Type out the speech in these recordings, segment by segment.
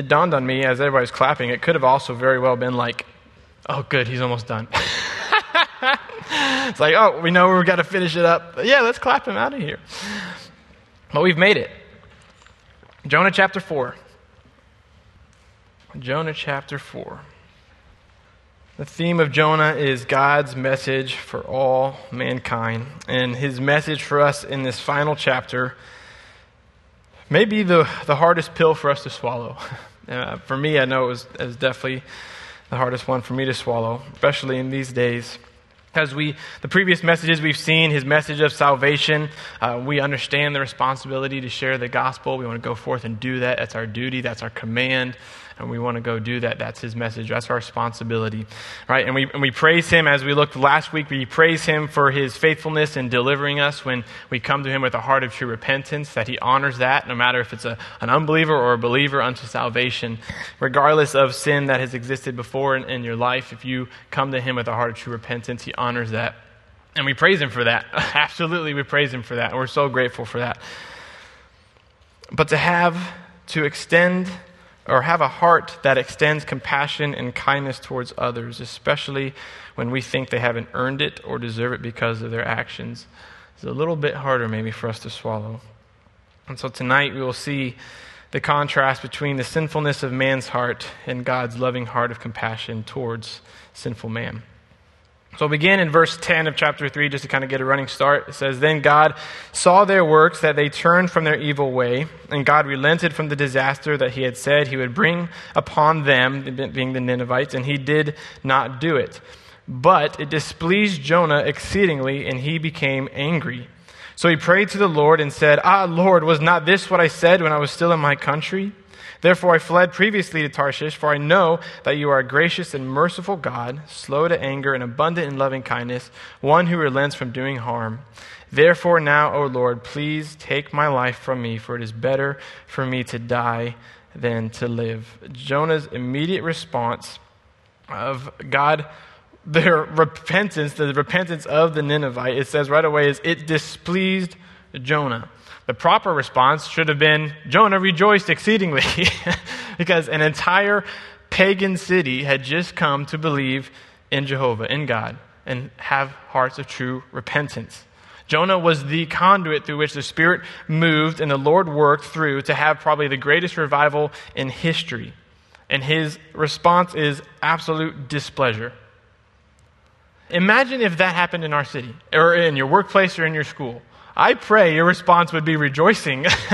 it dawned on me as everybody was clapping, it could have also very well been like, oh, good, he's almost done. it's like, oh, we know we've got to finish it up. Yeah, let's clap him out of here. But we've made it. Jonah chapter 4. Jonah chapter 4. The theme of Jonah is God's message for all mankind. And his message for us in this final chapter may be the, the hardest pill for us to swallow. Uh, for me, I know it was, it was definitely the hardest one for me to swallow, especially in these days. As we, the previous messages we've seen, his message of salvation, uh, we understand the responsibility to share the gospel. We want to go forth and do that. That's our duty, that's our command and we want to go do that. That's his message. That's our responsibility, right? And we, and we praise him as we looked last week. We praise him for his faithfulness in delivering us when we come to him with a heart of true repentance, that he honors that, no matter if it's a, an unbeliever or a believer unto salvation, regardless of sin that has existed before in, in your life. If you come to him with a heart of true repentance, he honors that. And we praise him for that. Absolutely, we praise him for that. And we're so grateful for that. But to have, to extend or have a heart that extends compassion and kindness towards others, especially when we think they haven't earned it or deserve it because of their actions, is a little bit harder maybe for us to swallow. And so tonight we will see the contrast between the sinfulness of man's heart and God's loving heart of compassion towards sinful man. So I'll begin in verse 10 of chapter 3 just to kind of get a running start. It says, Then God saw their works, that they turned from their evil way, and God relented from the disaster that he had said he would bring upon them, being the Ninevites, and he did not do it. But it displeased Jonah exceedingly, and he became angry. So he prayed to the Lord and said, Ah, Lord, was not this what I said when I was still in my country? Therefore I fled previously to Tarshish, for I know that you are a gracious and merciful God, slow to anger and abundant in loving kindness, one who relents from doing harm. Therefore now, O Lord, please take my life from me, for it is better for me to die than to live. Jonah's immediate response of God their repentance, the repentance of the Ninevite, it says right away, is it displeased Jonah. The proper response should have been Jonah rejoiced exceedingly because an entire pagan city had just come to believe in Jehovah, in God, and have hearts of true repentance. Jonah was the conduit through which the Spirit moved and the Lord worked through to have probably the greatest revival in history. And his response is absolute displeasure. Imagine if that happened in our city, or in your workplace, or in your school. I pray your response would be rejoicing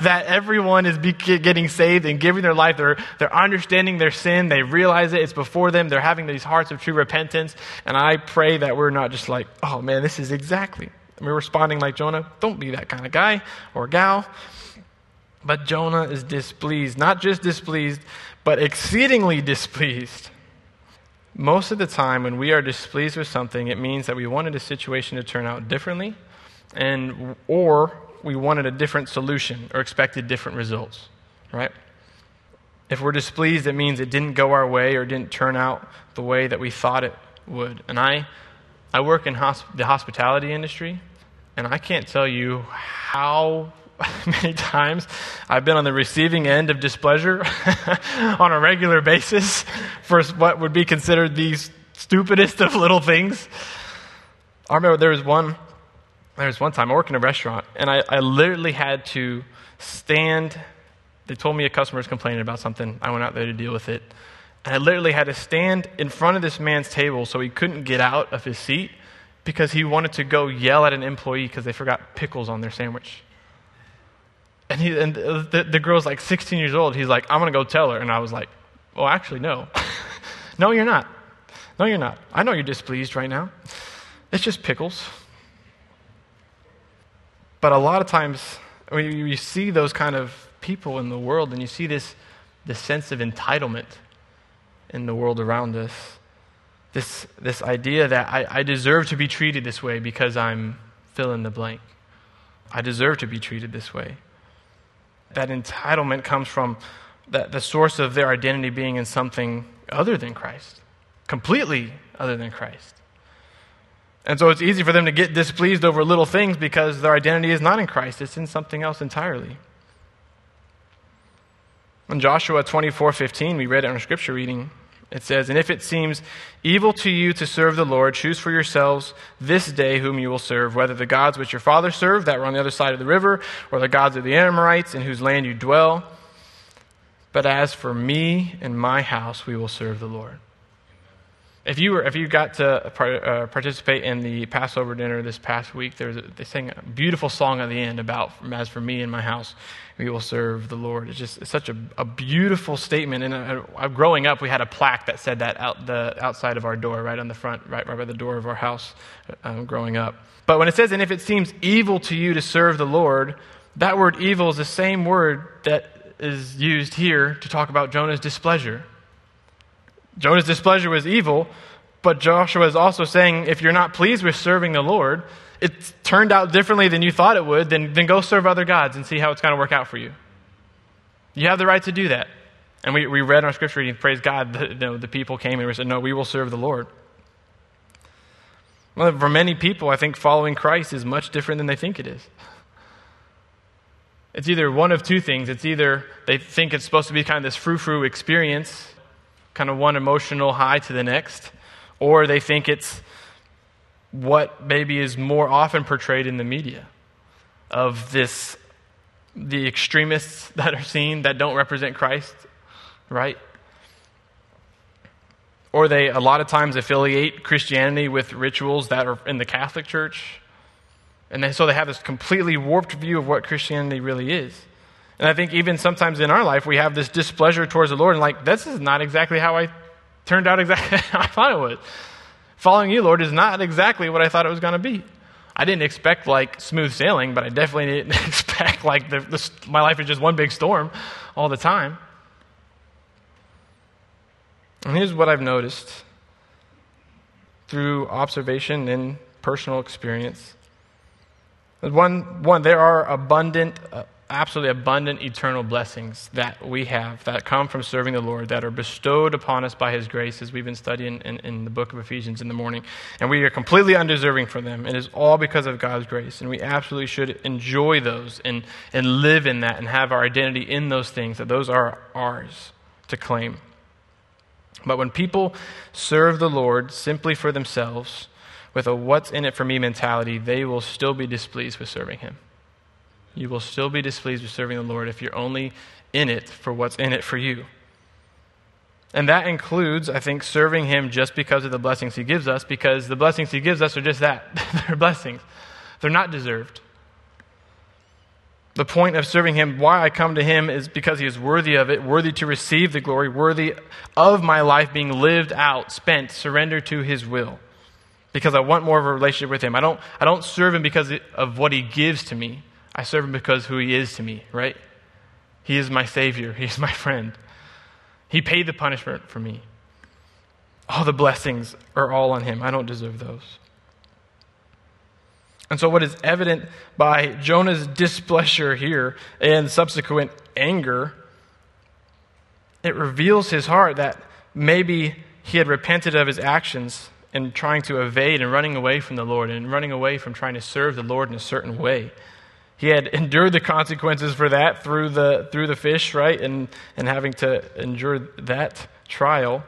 that everyone is getting saved and giving their life. They're, they're understanding their sin. They realize it. It's before them. They're having these hearts of true repentance. And I pray that we're not just like, oh man, this is exactly. we're responding like Jonah. Don't be that kind of guy or gal. But Jonah is displeased. Not just displeased, but exceedingly displeased. Most of the time, when we are displeased with something, it means that we wanted a situation to turn out differently and or we wanted a different solution or expected different results, right? If we're displeased, it means it didn't go our way or didn't turn out the way that we thought it would. And I, I work in hosp- the hospitality industry, and I can't tell you how many times I've been on the receiving end of displeasure on a regular basis for what would be considered the stupidest of little things. I remember there was one there was one time I worked in a restaurant, and I, I literally had to stand. They told me a customer was complaining about something. I went out there to deal with it. And I literally had to stand in front of this man's table so he couldn't get out of his seat because he wanted to go yell at an employee because they forgot pickles on their sandwich. And, he, and the, the girl's like 16 years old. He's like, I'm going to go tell her. And I was like, well, actually, no. no, you're not. No, you're not. I know you're displeased right now. It's just pickles. But a lot of times, when you, see those kind of people in the world and you see this, this sense of entitlement in the world around us, this, this idea that I, I deserve to be treated this way because I'm fill in the blank. I deserve to be treated this way. That entitlement comes from the, the source of their identity being in something other than Christ, completely other than Christ. And so it's easy for them to get displeased over little things because their identity is not in Christ, it's in something else entirely. In Joshua 24:15, we read it in our scripture reading. It says, And if it seems evil to you to serve the Lord, choose for yourselves this day whom you will serve, whether the gods which your fathers served that were on the other side of the river, or the gods of the Amorites in whose land you dwell. But as for me and my house, we will serve the Lord. If you were, if you got to uh, participate in the Passover dinner this past week, there was a, they sang a beautiful song at the end about "As for me and my house, we will serve the Lord." It's just it's such a, a beautiful statement. And uh, uh, growing up, we had a plaque that said that out the outside of our door, right on the front, right, right by the door of our house. Um, growing up, but when it says, "And if it seems evil to you to serve the Lord," that word "evil" is the same word that is used here to talk about Jonah's displeasure. Jonah's displeasure was evil, but Joshua is also saying if you're not pleased with serving the Lord, it turned out differently than you thought it would, then, then go serve other gods and see how it's going to work out for you. You have the right to do that. And we, we read in our scripture reading, praise God, the, you know, the people came and said, no, we will serve the Lord. Well, for many people, I think following Christ is much different than they think it is. It's either one of two things. It's either they think it's supposed to be kind of this frou frou experience, kind of one emotional high to the next, or they think it's what maybe is more often portrayed in the media of this the extremists that are seen that don't represent Christ, right? Or they a lot of times affiliate Christianity with rituals that are in the Catholic Church. And they, so they have this completely warped view of what Christianity really is. And I think even sometimes in our life, we have this displeasure towards the Lord, and like, this is not exactly how I turned out exactly how I thought it would. Following you, Lord, is not exactly what I thought it was going to be. I didn't expect like smooth sailing, but I definitely didn't expect like the, the, my life is just one big storm all the time. And here's what I've noticed through observation and personal experience. One, one there are abundant uh, absolutely abundant eternal blessings that we have that come from serving the Lord, that are bestowed upon us by His grace, as we've been studying in, in, the book of Ephesians in the morning. And we are completely undeserving for them. It is all because of God's grace. And we absolutely should enjoy those and, and live in that and have our identity in those things, that those are ours to claim. But when people serve the Lord simply for themselves, with a what's in it for me mentality, they will still be displeased with serving Him. You will still be displeased with serving the Lord if you're only in it for what's in it for you. And that includes, I think, serving Him just because of the blessings He gives us, because the blessings He gives us are just that they're blessings, they're not deserved. The point of serving Him, why I come to Him, is because He is worthy of it, worthy to receive the glory, worthy of my life being lived out, spent, surrendered to His will. Because I want more of a relationship with Him. I don't, I don't serve Him because of what He gives to me. I serve him because who he is to me, right? He is my Savior, he is my friend. He paid the punishment for me. All the blessings are all on him. I don't deserve those. And so, what is evident by Jonah's displeasure here and subsequent anger, it reveals his heart that maybe he had repented of his actions in trying to evade and running away from the Lord and running away from trying to serve the Lord in a certain way. He had endured the consequences for that through the, through the fish, right? And, and having to endure that trial.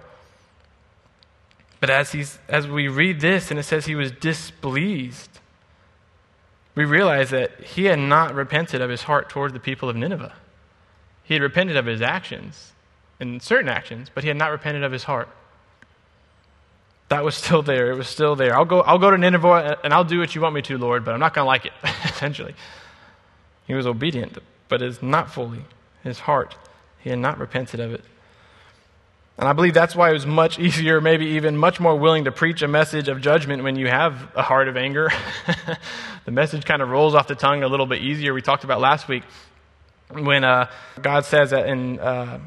But as, he's, as we read this and it says he was displeased, we realize that he had not repented of his heart toward the people of Nineveh. He had repented of his actions, and certain actions, but he had not repented of his heart. That was still there. It was still there. I'll go, I'll go to Nineveh and I'll do what you want me to, Lord, but I'm not going to like it, essentially. He was obedient, but is not fully. His heart, he had not repented of it. And I believe that's why it was much easier, maybe even much more willing to preach a message of judgment when you have a heart of anger. the message kind of rolls off the tongue a little bit easier. We talked about last week when uh, God says that in uh,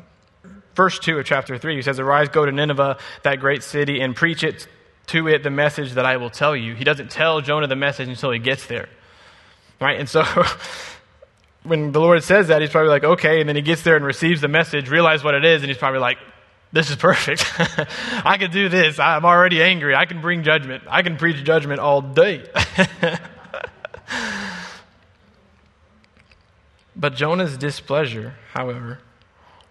verse 2 of chapter 3, He says, Arise, go to Nineveh, that great city, and preach it to it the message that I will tell you. He doesn't tell Jonah the message until he gets there. Right? And so when the Lord says that, he's probably like, okay. And then he gets there and receives the message, realizes what it is, and he's probably like, this is perfect. I can do this. I'm already angry. I can bring judgment. I can preach judgment all day. but Jonah's displeasure, however,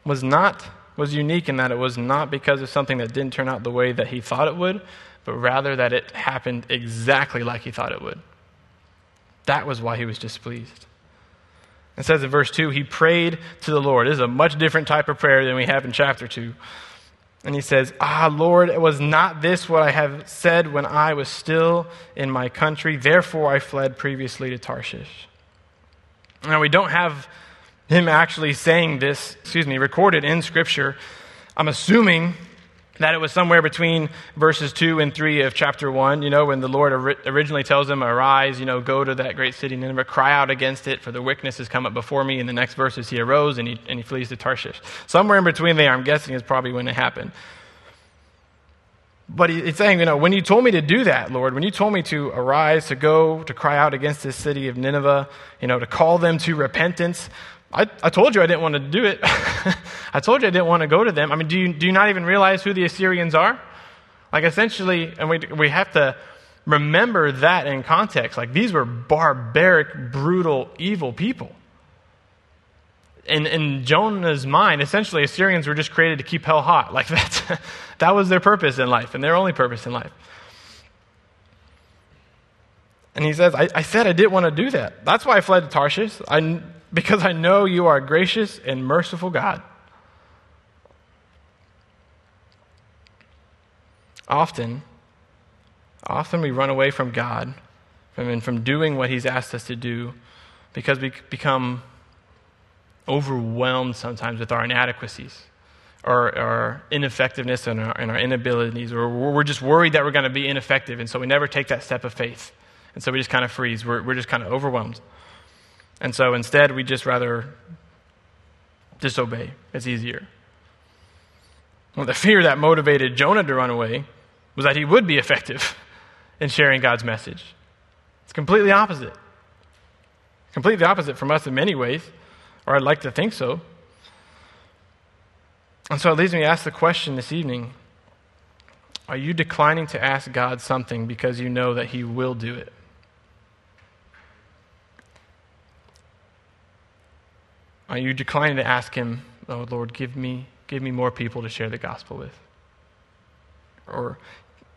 was not was unique in that it was not because of something that didn't turn out the way that he thought it would, but rather that it happened exactly like he thought it would. That was why he was displeased. It says in verse 2, he prayed to the Lord. This is a much different type of prayer than we have in chapter 2. And he says, Ah, Lord, was not this what I have said when I was still in my country? Therefore I fled previously to Tarshish. Now, we don't have him actually saying this, excuse me, recorded in Scripture. I'm assuming that it was somewhere between verses 2 and 3 of chapter 1, you know, when the Lord originally tells him, Arise, you know, go to that great city Nineveh, cry out against it, for the wickedness has come up before me. In the next verses, he arose and he, and he flees to Tarshish. Somewhere in between there, I'm guessing, is probably when it happened. But he's saying, you know, when you told me to do that, Lord, when you told me to arise, to go, to cry out against this city of Nineveh, you know, to call them to repentance, I, I told you I didn't want to do it. I told you I didn't want to go to them. I mean, do you, do you not even realize who the Assyrians are? Like, essentially, and we, we have to remember that in context. Like, these were barbaric, brutal, evil people. In, in Jonah's mind, essentially, Assyrians were just created to keep hell hot. Like, that's, that was their purpose in life, and their only purpose in life. And he says, I, I said I didn't want to do that. That's why I fled to Tarshish. I, because I know you are a gracious and merciful God. Often, often we run away from God and from doing what He's asked us to do because we become overwhelmed sometimes with our inadequacies or our ineffectiveness and our, and our inabilities, or we're just worried that we're going to be ineffective, and so we never take that step of faith. And so we just kind of freeze. We're, we're just kind of overwhelmed. And so instead, we just rather disobey. It's easier. Well, the fear that motivated Jonah to run away was that he would be effective in sharing God's message. It's completely opposite. Completely opposite from us in many ways, or I'd like to think so. And so it leads me to ask the question this evening Are you declining to ask God something because you know that He will do it? Are you declining to ask Him, Oh Lord, give me, give me more people to share the gospel with? Or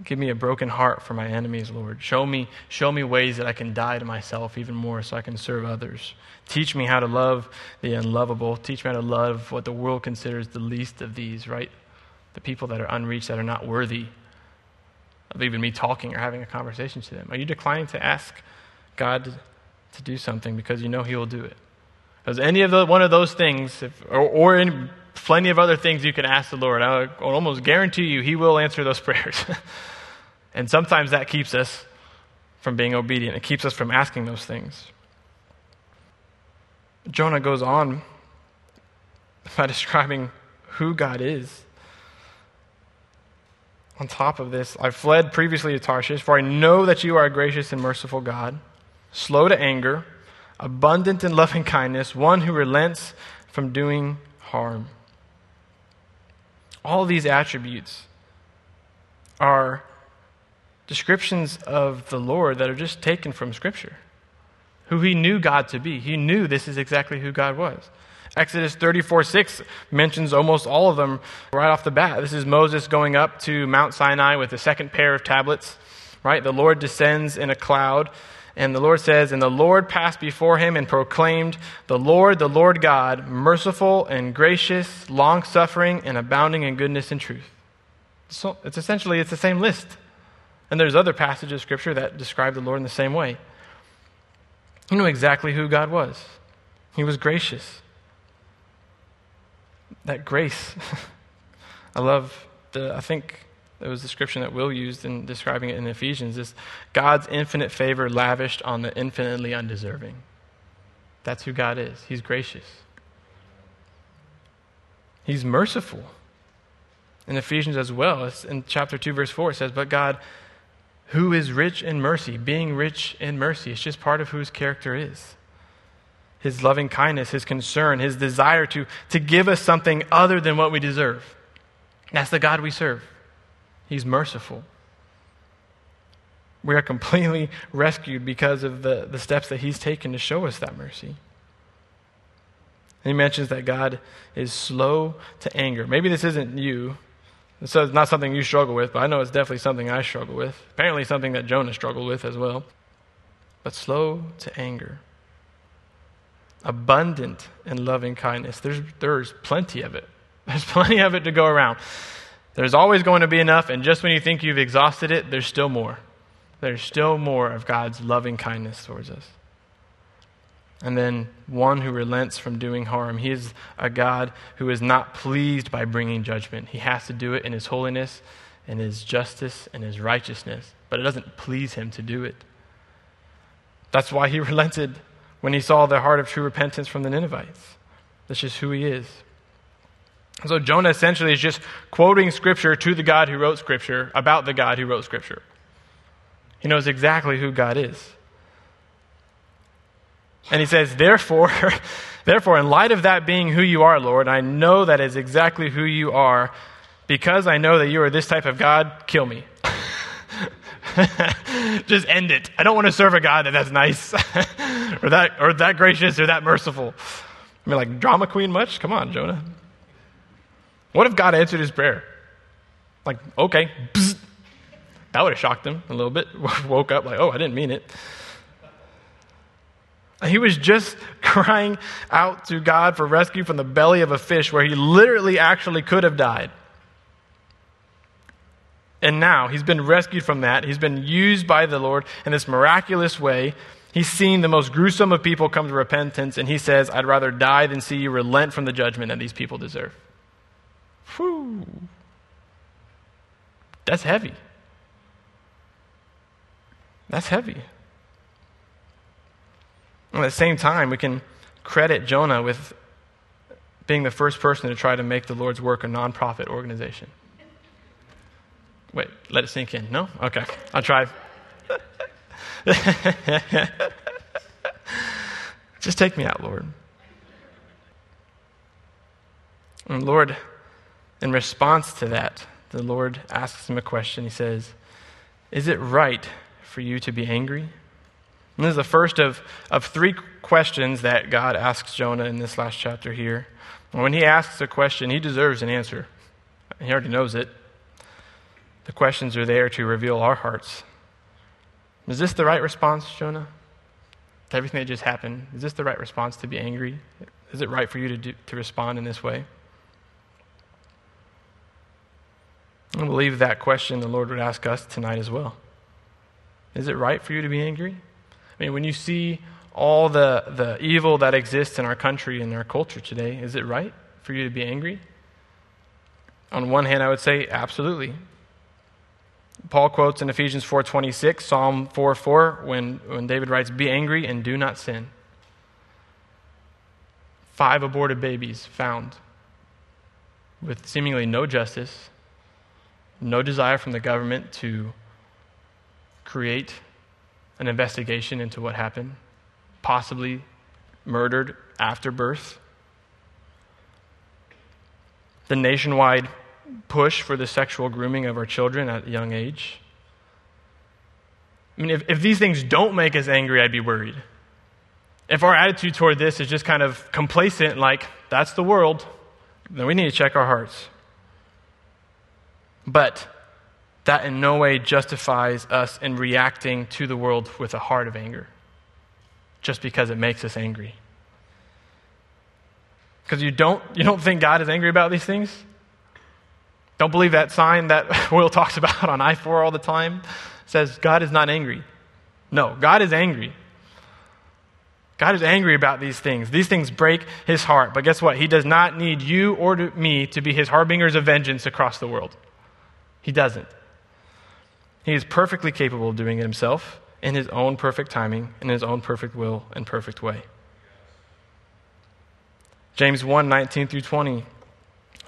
give me a broken heart for my enemies, Lord. Show me, show me ways that I can die to myself even more so I can serve others. Teach me how to love the unlovable. Teach me how to love what the world considers the least of these, right? The people that are unreached, that are not worthy of even me talking or having a conversation to them. Are you declining to ask God to do something because you know He will do it? Because any of the, one of those things, if, or, or in plenty of other things you can ask the Lord, I will almost guarantee you He will answer those prayers. and sometimes that keeps us from being obedient, it keeps us from asking those things. Jonah goes on by describing who God is. On top of this, I fled previously to Tarshish, for I know that you are a gracious and merciful God, slow to anger abundant in loving kindness, one who relents from doing harm. All these attributes are descriptions of the Lord that are just taken from Scripture. Who he knew God to be. He knew this is exactly who God was. Exodus 34 6 mentions almost all of them right off the bat. This is Moses going up to Mount Sinai with the second pair of tablets, right? The Lord descends in a cloud and the Lord says, And the Lord passed before him and proclaimed, The Lord, the Lord God, merciful and gracious, long suffering, and abounding in goodness and truth. So it's essentially it's the same list. And there's other passages of Scripture that describe the Lord in the same way. You know exactly who God was. He was gracious. That grace. I love the, I think that was the description that Will used in describing it in Ephesians is God's infinite favor lavished on the infinitely undeserving. That's who God is. He's gracious. He's merciful. In Ephesians as well, it's in chapter 2, verse 4, it says, But God, who is rich in mercy, being rich in mercy, it's just part of whose character is. His loving kindness, his concern, his desire to, to give us something other than what we deserve. That's the God we serve. He's merciful. We are completely rescued because of the, the steps that He's taken to show us that mercy. he mentions that God is slow to anger. Maybe this isn't you. This is not something you struggle with, but I know it's definitely something I struggle with. Apparently, something that Jonah struggled with as well. But slow to anger. Abundant in loving kindness. There's, there's plenty of it. There's plenty of it to go around. There's always going to be enough, and just when you think you've exhausted it, there's still more. There's still more of God's loving kindness towards us. And then one who relents from doing harm. He is a God who is not pleased by bringing judgment. He has to do it in his holiness, in his justice, and his righteousness. But it doesn't please him to do it. That's why he relented when he saw the heart of true repentance from the Ninevites. That's just who he is. So Jonah essentially is just quoting Scripture to the God who wrote Scripture about the God who wrote Scripture. He knows exactly who God is. And he says, Therefore, therefore, in light of that being who you are, Lord, I know that is exactly who you are. Because I know that you are this type of God, kill me. Just end it. I don't want to serve a God that that's nice or that or that gracious or that merciful. I mean, like drama queen much? Come on, Jonah. What if God answered his prayer? Like, okay, that would have shocked him a little bit. Woke up like, oh, I didn't mean it. He was just crying out to God for rescue from the belly of a fish where he literally actually could have died. And now he's been rescued from that. He's been used by the Lord in this miraculous way. He's seen the most gruesome of people come to repentance, and he says, I'd rather die than see you relent from the judgment that these people deserve. Whew. That's heavy. That's heavy. At the same time, we can credit Jonah with being the first person to try to make the Lord's work a nonprofit organization. Wait, let it sink in. No? Okay, I'll try. Just take me out, Lord. And Lord, in response to that, the Lord asks him a question. He says, Is it right for you to be angry? And this is the first of, of three questions that God asks Jonah in this last chapter here. When he asks a question, he deserves an answer. He already knows it. The questions are there to reveal our hearts. Is this the right response, Jonah? To everything that just happened, is this the right response to be angry? Is it right for you to, do, to respond in this way? I believe that question the Lord would ask us tonight as well. Is it right for you to be angry? I mean, when you see all the, the evil that exists in our country and our culture today, is it right for you to be angry? On one hand, I would say absolutely. Paul quotes in Ephesians 4:26, Psalm 4:4, when, when David writes, "Be angry and do not sin." Five aborted babies found with seemingly no justice, no desire from the government to create an investigation into what happened, possibly murdered after birth. The nationwide push for the sexual grooming of our children at a young age. I mean, if, if these things don't make us angry, I'd be worried. If our attitude toward this is just kind of complacent, like, that's the world, then we need to check our hearts. But that in no way justifies us in reacting to the world with a heart of anger, just because it makes us angry. Because you don't, you don't think God is angry about these things? Don't believe that sign that Will talks about on I 4 all the time? says God is not angry. No, God is angry. God is angry about these things. These things break his heart. But guess what? He does not need you or me to be his harbingers of vengeance across the world. He doesn't. He is perfectly capable of doing it himself in his own perfect timing, in his own perfect will and perfect way. James 1 19 through 20.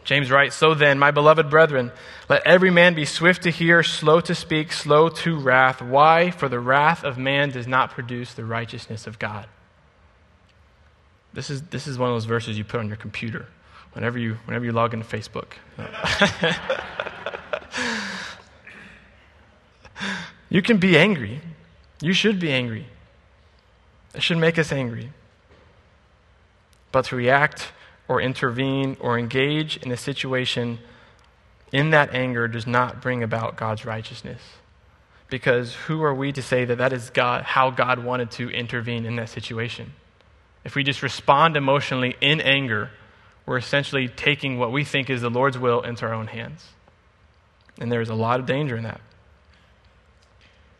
James writes, So then, my beloved brethren, let every man be swift to hear, slow to speak, slow to wrath. Why? For the wrath of man does not produce the righteousness of God. This is, this is one of those verses you put on your computer whenever you, whenever you log into Facebook. You can be angry. You should be angry. It should make us angry. but to react or intervene or engage in a situation in that anger does not bring about God's righteousness. Because who are we to say that that is God, how God wanted to intervene in that situation? If we just respond emotionally in anger, we're essentially taking what we think is the Lord's will into our own hands. And there's a lot of danger in that.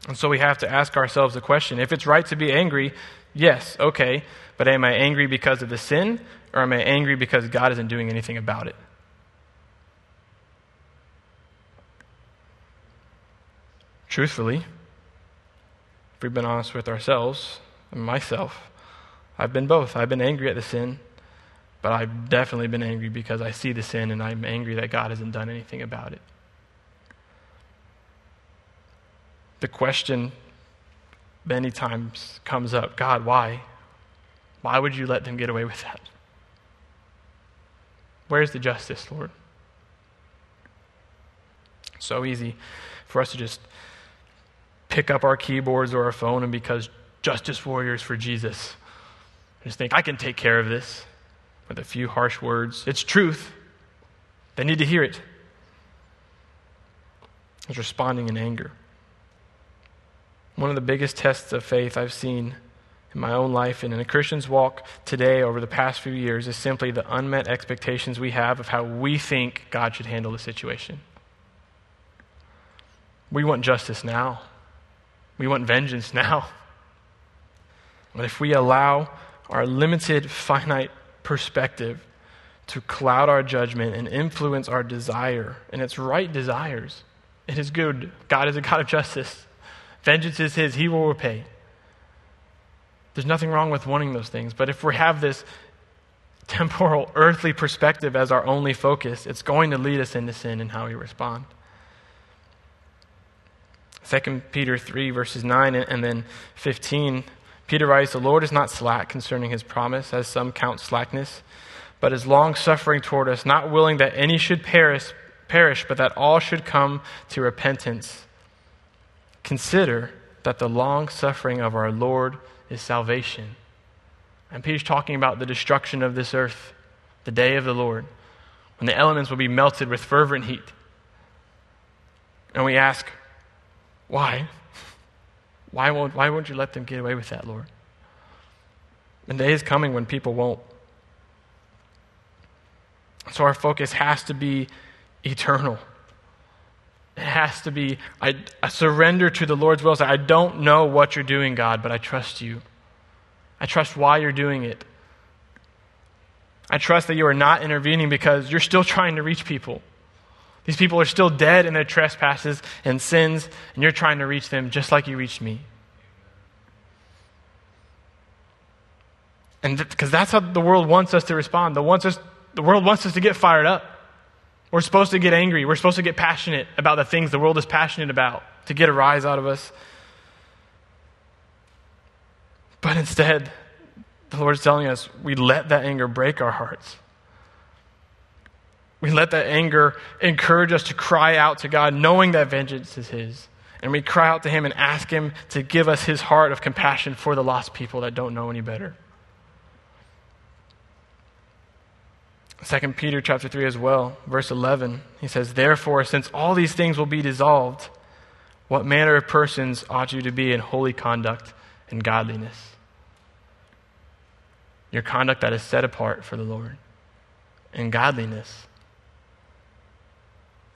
And so we have to ask ourselves the question if it's right to be angry, yes, okay, but am I angry because of the sin, or am I angry because God isn't doing anything about it? Truthfully, if we've been honest with ourselves and myself, I've been both. I've been angry at the sin, but I've definitely been angry because I see the sin and I'm angry that God hasn't done anything about it. The question many times comes up God, why? Why would you let them get away with that? Where's the justice, Lord? So easy for us to just pick up our keyboards or our phone and because justice warriors for Jesus. Just think, I can take care of this with a few harsh words. It's truth. They need to hear it. It's responding in anger. One of the biggest tests of faith I've seen in my own life and in a Christian's walk today over the past few years is simply the unmet expectations we have of how we think God should handle the situation. We want justice now. We want vengeance now. But if we allow our limited, finite perspective to cloud our judgment and influence our desire, and its right desires, it is good. God is a God of justice. Vengeance is His, He will repay. There's nothing wrong with wanting those things, but if we have this temporal, earthly perspective as our only focus, it's going to lead us into sin and how we respond. 2 Peter 3, verses 9 and then 15, Peter writes, The Lord is not slack concerning his promise, as some count slackness, but is long suffering toward us, not willing that any should perish, perish, but that all should come to repentance. Consider that the long suffering of our Lord is salvation. And Peter's talking about the destruction of this earth, the day of the Lord, when the elements will be melted with fervent heat. And we ask, why? Why won't, why won't you let them get away with that, Lord? The day is coming when people won't. So our focus has to be eternal. It has to be I, I surrender to the Lord's will. I don't know what you're doing, God, but I trust you. I trust why you're doing it. I trust that you are not intervening because you're still trying to reach people. These people are still dead in their trespasses and sins, and you're trying to reach them just like you reached me. And because th- that's how the world wants us to respond. The, wants us, the world wants us to get fired up. We're supposed to get angry. We're supposed to get passionate about the things the world is passionate about, to get a rise out of us. But instead, the Lord's telling us we let that anger break our hearts. We let that anger encourage us to cry out to God, knowing that vengeance is His. And we cry out to Him and ask Him to give us His heart of compassion for the lost people that don't know any better. 2 Peter chapter 3 as well, verse 11, he says, Therefore, since all these things will be dissolved, what manner of persons ought you to be in holy conduct and godliness? Your conduct that is set apart for the Lord, and godliness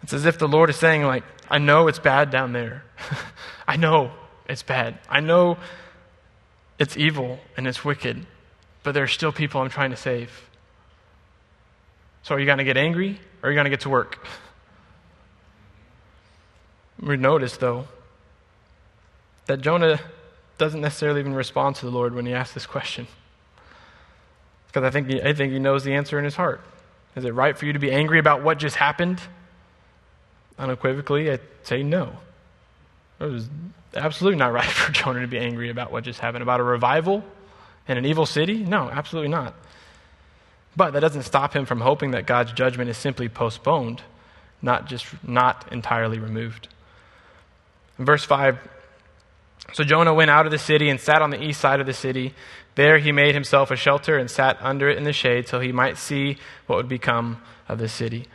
it's as if the Lord is saying, like, I know it's bad down there. I know it's bad. I know it's evil and it's wicked, but there are still people I'm trying to save. So are you going to get angry or are you going to get to work? We notice, though, that Jonah doesn't necessarily even respond to the Lord when he asks this question. Because I think, he, I think he knows the answer in his heart. Is it right for you to be angry about what just happened? unequivocally, I'd say no. It was absolutely not right for Jonah to be angry about what just happened. About a revival in an evil city? No, absolutely not. But that doesn't stop him from hoping that God's judgment is simply postponed, not just not entirely removed. In verse 5, So Jonah went out of the city and sat on the east side of the city. There he made himself a shelter and sat under it in the shade till he might see what would become of the city.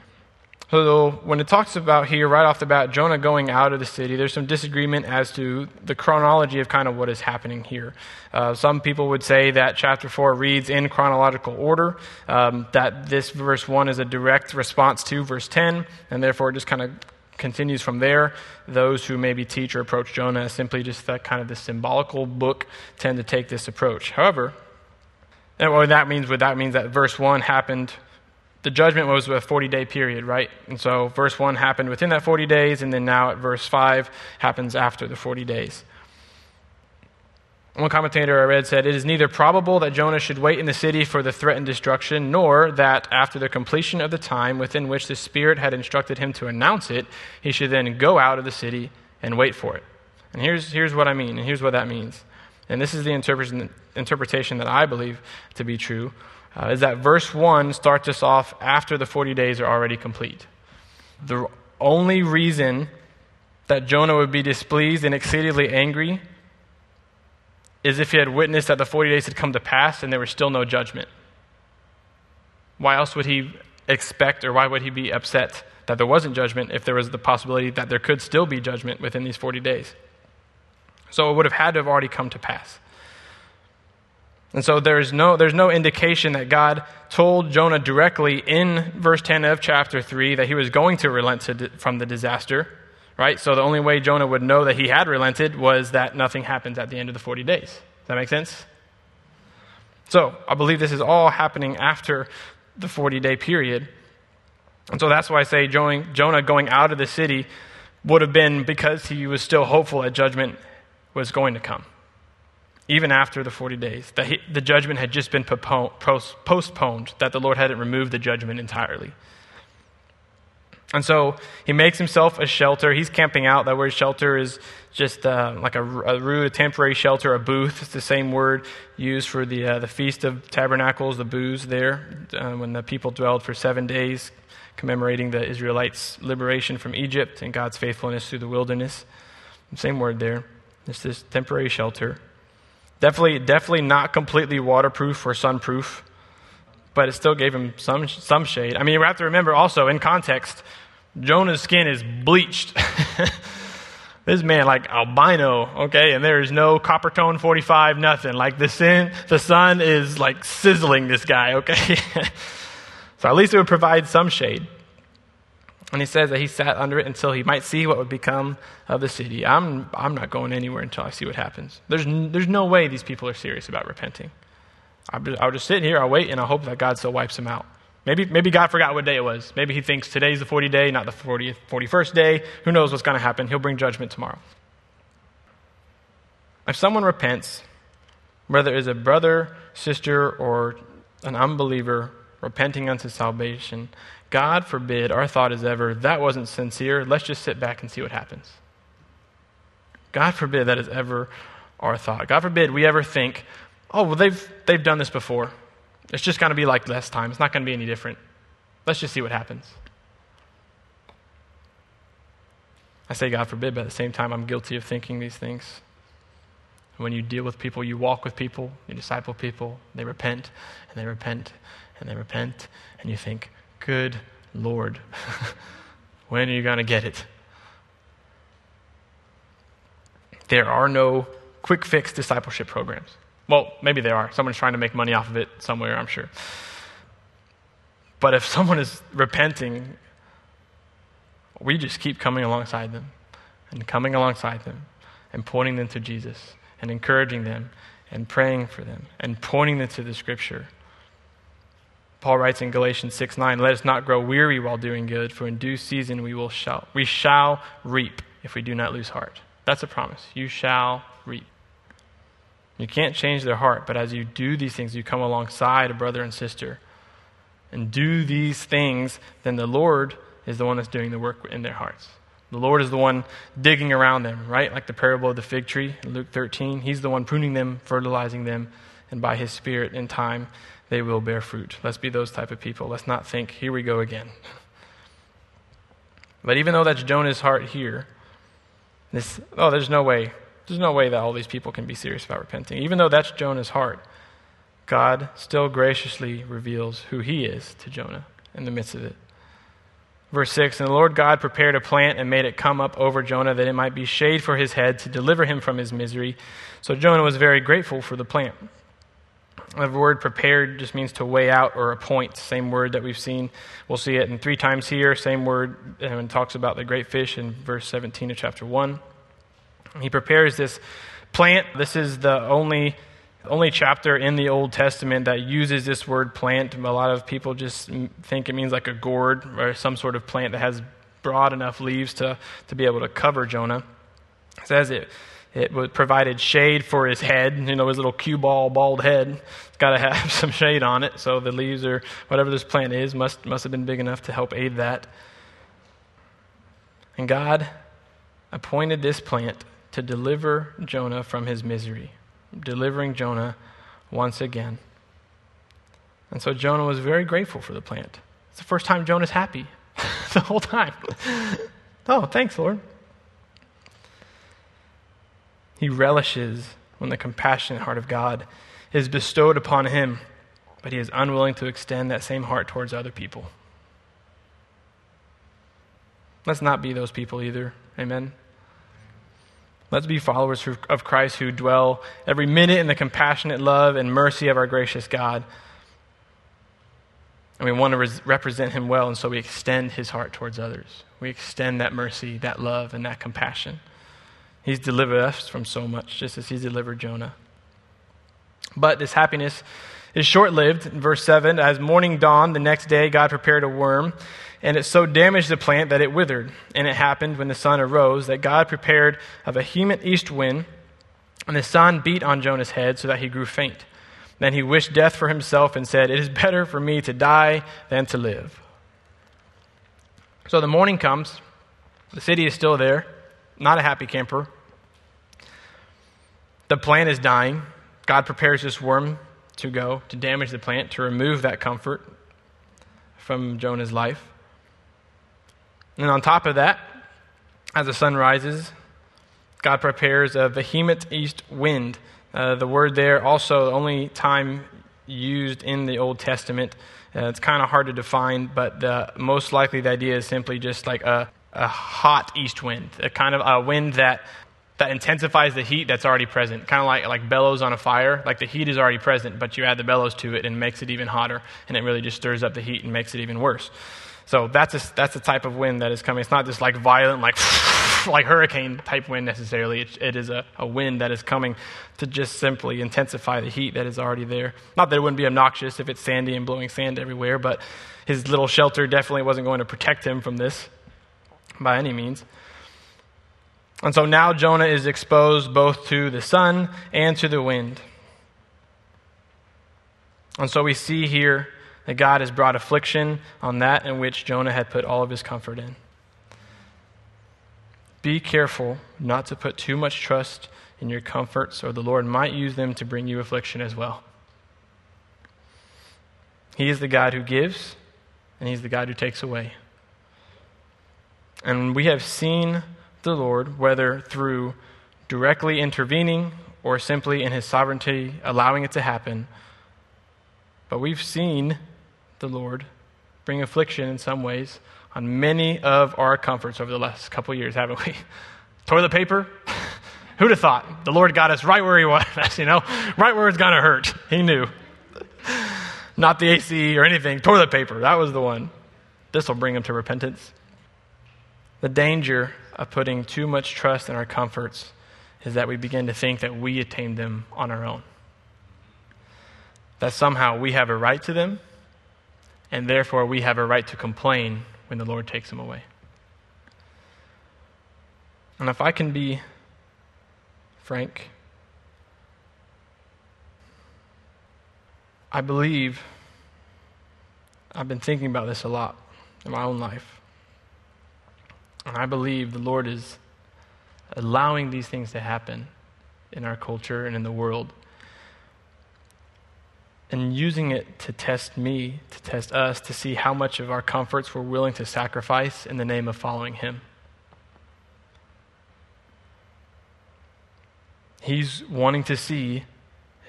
So when it talks about here, right off the bat, Jonah going out of the city, there's some disagreement as to the chronology of kind of what is happening here. Uh, some people would say that chapter 4 reads in chronological order, um, that this verse 1 is a direct response to verse 10, and therefore it just kind of continues from there. Those who maybe teach or approach Jonah as simply just that kind of the symbolical book tend to take this approach. However, and what that means, what that means that verse 1 happened the judgment was a 40 day period, right? And so verse 1 happened within that 40 days, and then now at verse 5 happens after the 40 days. One commentator I read said, It is neither probable that Jonah should wait in the city for the threatened destruction, nor that after the completion of the time within which the Spirit had instructed him to announce it, he should then go out of the city and wait for it. And here's, here's what I mean, and here's what that means. And this is the interpretation that I believe to be true uh, is that verse 1 starts us off after the 40 days are already complete. The only reason that Jonah would be displeased and exceedingly angry is if he had witnessed that the 40 days had come to pass and there was still no judgment. Why else would he expect or why would he be upset that there wasn't judgment if there was the possibility that there could still be judgment within these 40 days? So it would have had to have already come to pass. And so there's no, there's no indication that God told Jonah directly in verse 10 of chapter 3 that he was going to relent to, from the disaster, right? So the only way Jonah would know that he had relented was that nothing happens at the end of the 40 days. Does that make sense? So I believe this is all happening after the 40 day period. And so that's why I say Jonah going out of the city would have been because he was still hopeful that judgment was going to come even after the 40 days, that he, the judgment had just been postponed, that the Lord hadn't removed the judgment entirely. And so he makes himself a shelter. He's camping out. That word shelter is just uh, like a, a rude, a temporary shelter, a booth. It's the same word used for the, uh, the Feast of Tabernacles, the booths there, uh, when the people dwelled for seven days, commemorating the Israelites' liberation from Egypt and God's faithfulness through the wilderness. Same word there. It's this temporary shelter. Definitely, definitely not completely waterproof or sunproof, but it still gave him some, some shade. I mean, we have to remember also, in context, Jonah's skin is bleached. this man, like albino, okay, and there is no Coppertone 45, nothing. Like the, sin, the sun is like sizzling this guy, okay? so at least it would provide some shade. And he says that he sat under it until he might see what would become of the city. I'm, I'm not going anywhere until I see what happens. There's, n- there's no way these people are serious about repenting. I'll just, I'll just sit here, I'll wait, and I'll hope that God still wipes them out. Maybe, maybe God forgot what day it was. Maybe he thinks today's the 40 day, not the 40th, 41st day. Who knows what's going to happen? He'll bring judgment tomorrow. If someone repents, whether it's a brother, sister, or an unbeliever repenting unto salvation, God forbid our thought is ever, that wasn't sincere, let's just sit back and see what happens. God forbid that is ever our thought. God forbid we ever think, oh, well, they've, they've done this before. It's just going to be like last time. It's not going to be any different. Let's just see what happens. I say God forbid, but at the same time, I'm guilty of thinking these things. When you deal with people, you walk with people, you disciple people, they repent, and they repent, and they repent, and you think, Good Lord, when are you going to get it? There are no quick fix discipleship programs. Well, maybe there are. Someone's trying to make money off of it somewhere, I'm sure. But if someone is repenting, we just keep coming alongside them and coming alongside them and pointing them to Jesus and encouraging them and praying for them and pointing them to the scripture Paul writes in Galatians 6 9, Let us not grow weary while doing good, for in due season we, will shall, we shall reap if we do not lose heart. That's a promise. You shall reap. You can't change their heart, but as you do these things, you come alongside a brother and sister and do these things, then the Lord is the one that's doing the work in their hearts. The Lord is the one digging around them, right? Like the parable of the fig tree in Luke 13. He's the one pruning them, fertilizing them, and by His Spirit in time, they will bear fruit. Let's be those type of people. Let's not think, here we go again. But even though that's Jonah's heart here, this, oh, there's no way. There's no way that all these people can be serious about repenting. Even though that's Jonah's heart, God still graciously reveals who he is to Jonah in the midst of it. Verse 6 And the Lord God prepared a plant and made it come up over Jonah that it might be shade for his head to deliver him from his misery. So Jonah was very grateful for the plant. The word prepared just means to weigh out or appoint. Same word that we've seen. We'll see it in three times here. Same word um, when it talks about the great fish in verse 17 of chapter 1. He prepares this plant. This is the only only chapter in the Old Testament that uses this word plant. A lot of people just think it means like a gourd or some sort of plant that has broad enough leaves to, to be able to cover Jonah. It says it, it provided shade for his head, you know, his little cue ball, bald head. It's got to have some shade on it, so the leaves or whatever this plant is must, must have been big enough to help aid that. And God appointed this plant to deliver Jonah from his misery delivering Jonah once again. And so Jonah was very grateful for the plant. It's the first time Jonah's happy the whole time. oh, thanks, Lord. He relishes when the compassionate heart of God is bestowed upon him, but he is unwilling to extend that same heart towards other people. Let's not be those people either. Amen. Let's be followers of Christ who dwell every minute in the compassionate love and mercy of our gracious God. And we want to res- represent him well, and so we extend his heart towards others. We extend that mercy, that love, and that compassion. He's delivered us from so much, just as He delivered Jonah. But this happiness is short lived. In verse 7, as morning dawned the next day, God prepared a worm and it so damaged the plant that it withered. And it happened when the sun arose that God prepared a vehement east wind, and the sun beat on Jonah's head so that he grew faint. Then he wished death for himself and said, It is better for me to die than to live. So the morning comes. The city is still there, not a happy camper. The plant is dying. God prepares this worm to go to damage the plant, to remove that comfort from Jonah's life. And on top of that, as the sun rises, God prepares a vehement east wind. Uh, the word there also the only time used in the Old Testament. Uh, it's kind of hard to define, but the, most likely the idea is simply just like a, a hot east wind, a kind of a wind that that intensifies the heat that's already present, kind of like, like bellows on a fire. Like the heat is already present, but you add the bellows to it and makes it even hotter, and it really just stirs up the heat and makes it even worse. So that's a, that's the type of wind that is coming. It's not just like violent, like like hurricane type wind necessarily. It, it is a, a wind that is coming to just simply intensify the heat that is already there. Not that it wouldn't be obnoxious if it's sandy and blowing sand everywhere, but his little shelter definitely wasn't going to protect him from this by any means. And so now Jonah is exposed both to the sun and to the wind. And so we see here that God has brought affliction on that in which Jonah had put all of his comfort in. Be careful not to put too much trust in your comforts, or the Lord might use them to bring you affliction as well. He is the God who gives, and He's the God who takes away. And we have seen the Lord, whether through directly intervening or simply in His sovereignty allowing it to happen. But we've seen the Lord bring affliction in some ways on many of our comforts over the last couple years, haven't we? Toilet paper? Who'd have thought? The Lord got us right where He was, you know, right where it's going to hurt. He knew. Not the AC or anything. Toilet paper, that was the one. This will bring him to repentance. The danger of putting too much trust in our comforts is that we begin to think that we attained them on our own. That somehow we have a right to them, and therefore we have a right to complain when the Lord takes them away. And if I can be frank, I believe I've been thinking about this a lot in my own life. And I believe the Lord is allowing these things to happen in our culture and in the world and using it to test me, to test us, to see how much of our comforts we're willing to sacrifice in the name of following Him. He's wanting to see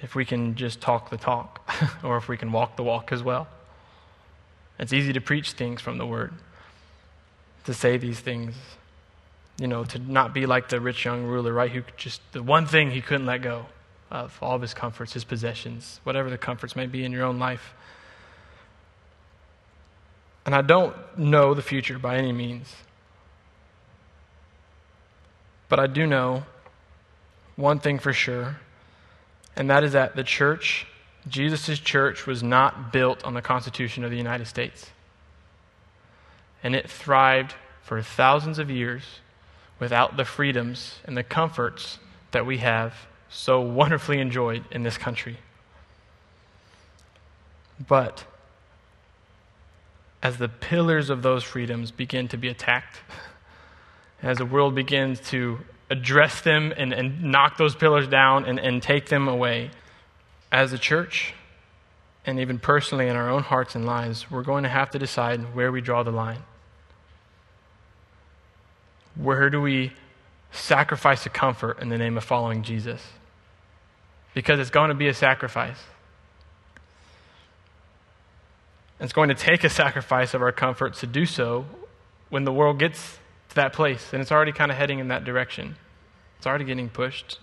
if we can just talk the talk or if we can walk the walk as well. It's easy to preach things from the Word, to say these things, you know, to not be like the rich young ruler, right? Who just, the one thing he couldn't let go of, all of his comforts, his possessions, whatever the comforts may be in your own life. And I don't know the future by any means. But I do know one thing for sure, and that is that the church, Jesus' church, was not built on the Constitution of the United States. And it thrived for thousands of years without the freedoms and the comforts that we have so wonderfully enjoyed in this country. But as the pillars of those freedoms begin to be attacked, as the world begins to address them and, and knock those pillars down and, and take them away, as a church, and even personally in our own hearts and lives, we're going to have to decide where we draw the line. Where do we sacrifice a comfort in the name of following Jesus? Because it's going to be a sacrifice. It's going to take a sacrifice of our comforts to do so when the world gets to that place, and it's already kind of heading in that direction. It's already getting pushed.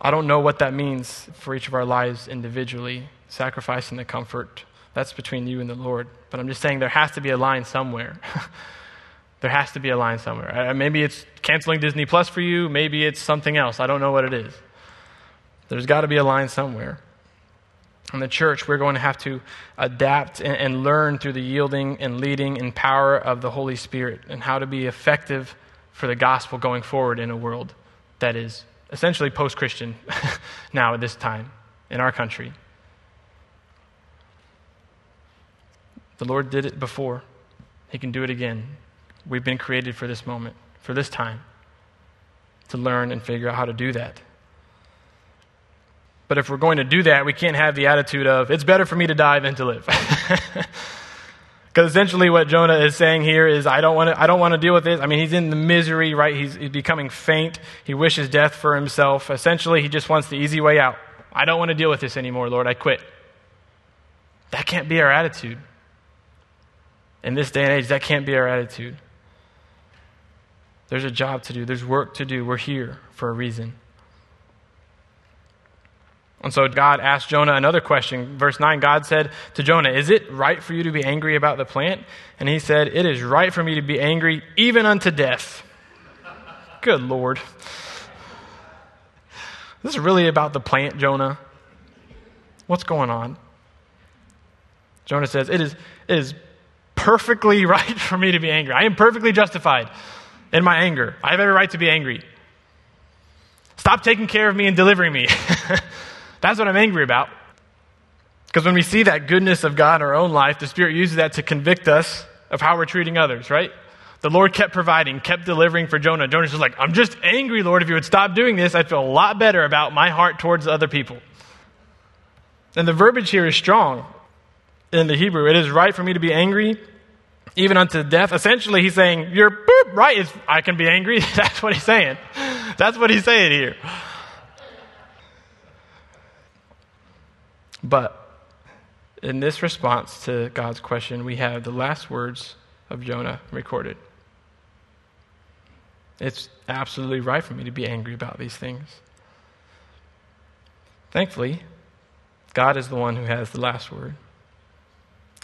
I don't know what that means for each of our lives individually, sacrificing the comfort. That's between you and the Lord. But I'm just saying there has to be a line somewhere. there has to be a line somewhere. Uh, maybe it's canceling Disney Plus for you, maybe it's something else. I don't know what it is. There's got to be a line somewhere. In the church, we're going to have to adapt and, and, learn through the yielding and leading and power of the Holy Spirit and how to be effective for the gospel going forward in a world that is essentially post Christian now at this time in our country. The Lord did it before, He can do it again. We've been created for this moment, for this time, to learn and figure out how to do that. But if we're going to do that, we can't have the attitude of, it's better for me to die than to live. Because essentially what Jonah is saying here is, I don't want to, I don't want to deal with this. I mean, he's in the misery, right? He's, he's becoming faint. He wishes death for himself. Essentially, he just wants the easy way out. I don't want to deal with this anymore, Lord. I quit. That can't be our attitude. In this day and age, that can't be our attitude. There's a job to do, there's work to do. We're here for a reason. And so God asked Jonah another question. Verse 9 God said to Jonah, Is it right for you to be angry about the plant? And he said, It is right for me to be angry even unto death. Good Lord. This is really about the plant, Jonah. What's going on? Jonah says, It is, it is perfectly right for me to be angry. I am perfectly justified in my anger. I have every right to be angry. Stop taking care of me and delivering me. That's what I'm angry about. Because when we see that goodness of God in our own life, the Spirit uses that to convict us of how we're treating others, right? The Lord kept providing, kept delivering for Jonah. Jonah's just like, I'm just angry, Lord. If you would stop doing this, I'd feel a lot better about my heart towards other people. And the verbiage here is strong in the Hebrew. It is right for me to be angry, even unto death. Essentially, he's saying, You're boop, right. I can be angry. That's what he's saying. That's what he's saying here. But in this response to God's question, we have the last words of Jonah recorded. It's absolutely right for me to be angry about these things. Thankfully, God is the one who has the last word.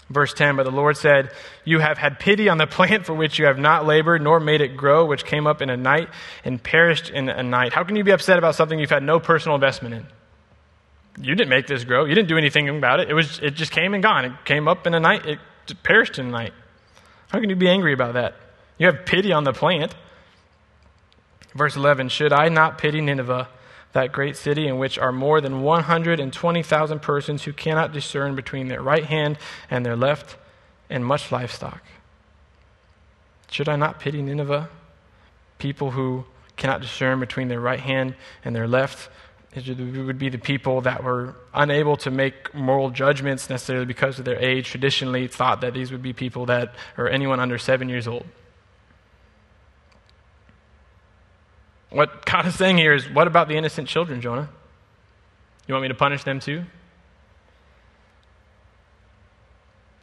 Verse 10 But the Lord said, You have had pity on the plant for which you have not labored, nor made it grow, which came up in a night and perished in a night. How can you be upset about something you've had no personal investment in? You didn't make this grow. You didn't do anything about it. It was it just came and gone. It came up in a night. It perished in a night. How can you be angry about that? You have pity on the plant. Verse 11 Should I not pity Nineveh, that great city in which are more than 120,000 persons who cannot discern between their right hand and their left, and much livestock? Should I not pity Nineveh, people who cannot discern between their right hand and their left, it would be the people that were unable to make moral judgments necessarily because of their age. Traditionally, thought that these would be people that are anyone under seven years old. What God is saying here is, what about the innocent children, Jonah? You want me to punish them too?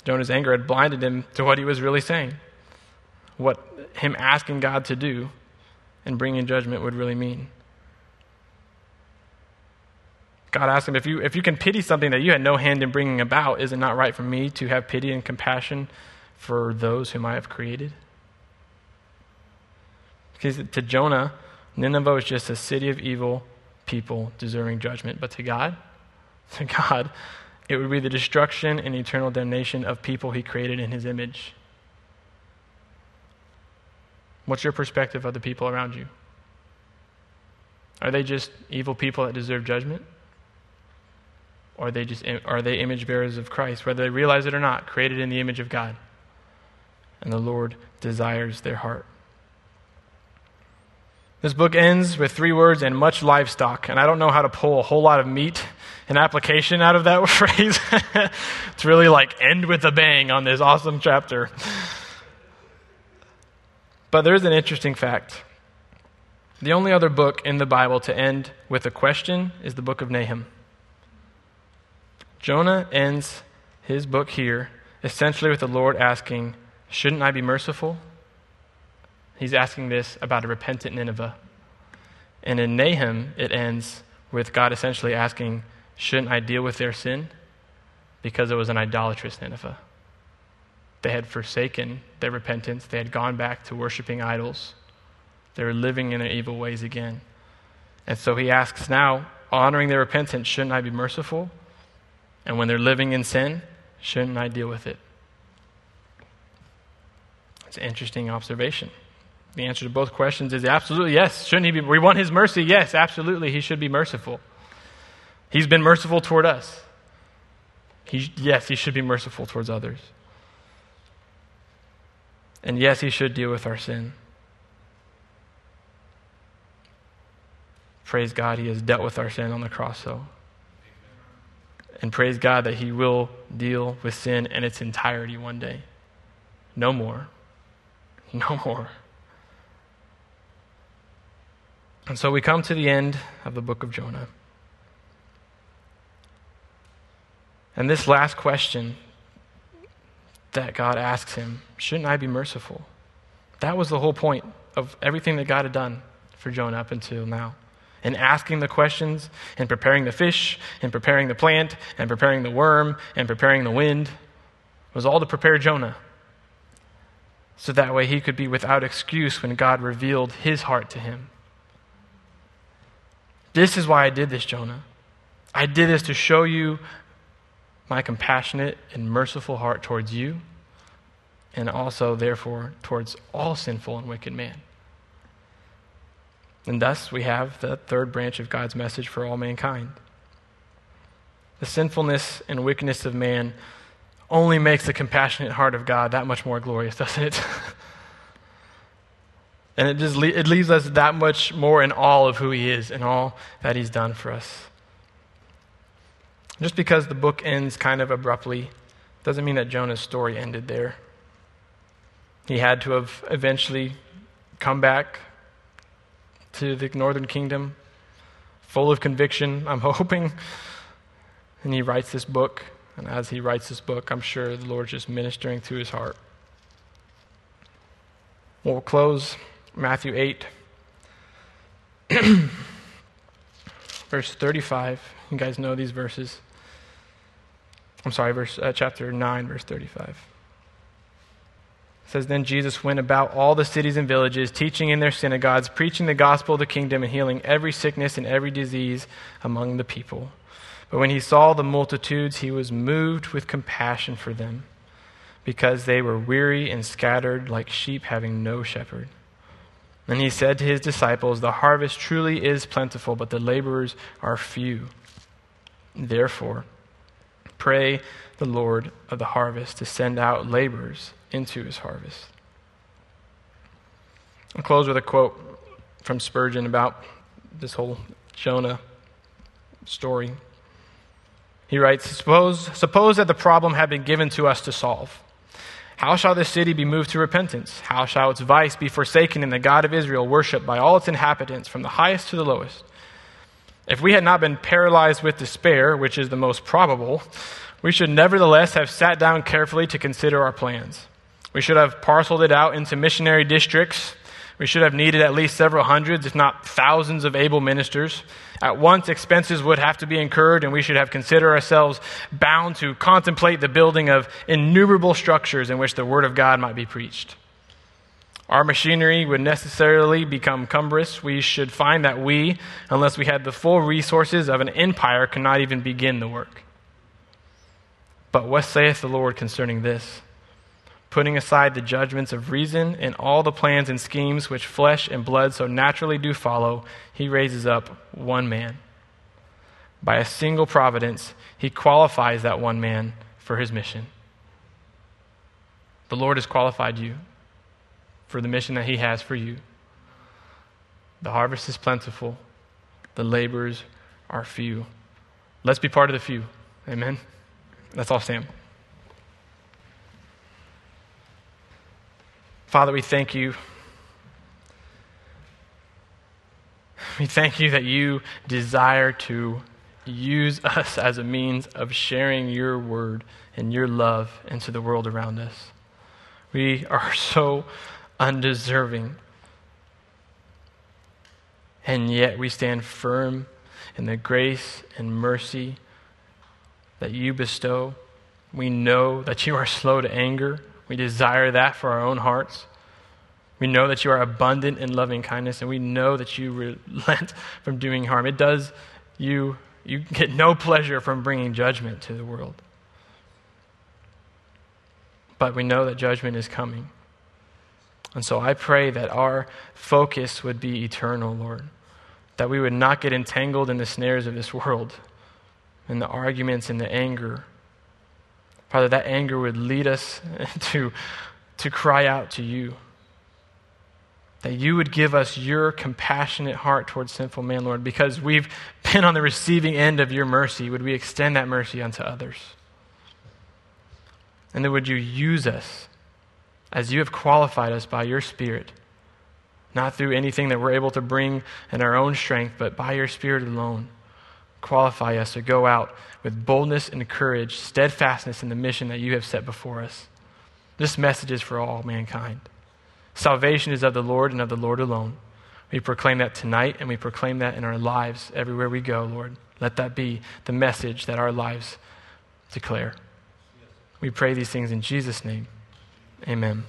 Jonah's anger had blinded him to what he was really saying, what him asking God to do and bringing judgment would really mean. God asked him, if you, if you can pity something that you had no hand in bringing about, is it not right for me to have pity and compassion for those whom I have created? Because to Jonah, Nineveh was just a city of evil people deserving judgment. But to God, to God, it would be the destruction and eternal damnation of people he created in his image. What's your perspective of the people around you? Are they just evil people that deserve judgment? Or are they just are they image bearers of Christ, whether they realize it or not, created in the image of God? And the Lord desires their heart. This book ends with three words and much livestock, and I don't know how to pull a whole lot of meat and application out of that phrase to really like end with a bang on this awesome chapter. But there's an interesting fact. The only other book in the Bible to end with a question is the book of Nahum. Jonah ends his book here essentially with the Lord asking, Shouldn't I be merciful? He's asking this about a repentant Nineveh. And in Nahum, it ends with God essentially asking, Shouldn't I deal with their sin? Because it was an idolatrous Nineveh. They had forsaken their repentance, they had gone back to worshiping idols. They were living in their evil ways again. And so he asks now, honoring their repentance, shouldn't I be merciful? And when they're living in sin, shouldn't I deal with it? It's an interesting observation. The answer to both questions is absolutely yes. Shouldn't he be? We want his mercy. Yes, absolutely. He should be merciful. He's been merciful toward us. He, yes, he should be merciful towards others. And yes, he should deal with our sin. Praise God, he has dealt with our sin on the cross, though. And praise God that he will deal with sin in its entirety one day. No more. No more. And so we come to the end of the book of Jonah. And this last question that God asks him shouldn't I be merciful? That was the whole point of everything that God had done for Jonah up until now. And asking the questions, and preparing the fish, and preparing the plant, and preparing the worm, and preparing the wind was all to prepare Jonah. So that way he could be without excuse when God revealed his heart to him. This is why I did this, Jonah. I did this to show you my compassionate and merciful heart towards you, and also, therefore, towards all sinful and wicked man. And thus, we have the third branch of God's message for all mankind. The sinfulness and wickedness of man only makes the compassionate heart of God that much more glorious, doesn't it? And it just le- it leaves us that much more in awe of who he is and all that he's done for us. Just because the book ends kind of abruptly doesn't mean that Jonah's story ended there. He had to have eventually come back to the northern kingdom full of conviction, I'm hoping. And he writes this book. And as he writes this book, I'm sure the Lord's just ministering to his heart. We'll close Matthew 8, verse 35. You guys know these verses. I'm sorry, verse, uh, chapter 9, verse 35. Says, Then Jesus went about all the cities and villages, teaching in their synagogues, preaching the gospel of the kingdom, and healing every sickness and every disease among the people. But when he saw the multitudes, he was moved with compassion for them, because they were weary and scattered like sheep having no shepherd. And he said to his disciples, The harvest truly is plentiful, but the laborers are few. Therefore, pray the Lord of the harvest to send out laborers into his harvest. I'll close with a quote from Spurgeon about this whole Jonah story. He writes suppose, suppose that the problem had been given to us to solve. How shall this city be moved to repentance? How shall its vice be forsaken and the God of Israel worshipped by all its inhabitants, from the highest to the lowest? If we had not been paralyzed with despair, which is the most probable, we should nevertheless have sat down carefully to consider our plans. We should have parceled it out into missionary districts. We should have needed at least several hundreds, if not thousands, of able ministers. At once, expenses would have to be incurred, and we should have considered ourselves bound to contemplate the building of innumerable structures in which the Word of God might be preached. Our machinery would necessarily become cumbrous. We should find that we, unless we had the full resources of an empire, could not even begin the work. But what saith the Lord concerning this? Putting aside the judgments of reason and all the plans and schemes which flesh and blood so naturally do follow, he raises up one man. By a single providence, he qualifies that one man for his mission. The Lord has qualified you for the mission that he has for you. The harvest is plentiful, the laborers are few. Let's be part of the few. Amen. That's all, Sam. Father, we thank you. We thank you that you desire to use us as a means of sharing your word and your love into the world around us. We are so undeserving. And yet we stand firm in the grace and mercy that you bestow. We know that you are slow to anger. We desire that for our own hearts. We know that you are abundant in loving kindness, and we know that you relent from doing harm. It does you, you get no pleasure from bringing judgment to the world. But we know that judgment is coming. And so I pray that our focus would be eternal, Lord. That we would not get entangled in the snares of this world and the arguments and the anger. Father, that anger would lead us to, to cry out to you. That you would give us your compassionate heart towards sinful man, Lord, because we've been on the receiving end of your mercy. Would we extend that mercy unto others? And then would you use us as you have qualified us by your Spirit, not through anything that we're able to bring in our own strength, but by your Spirit alone qualify us to go out with boldness and courage, steadfastness in the mission that you have set before us. This message is for all mankind. Salvation is of the Lord and of the Lord alone. We proclaim that tonight and we proclaim that in our lives everywhere we go, Lord. Let that be the message that our lives declare. We pray these things in Jesus' name. Amen.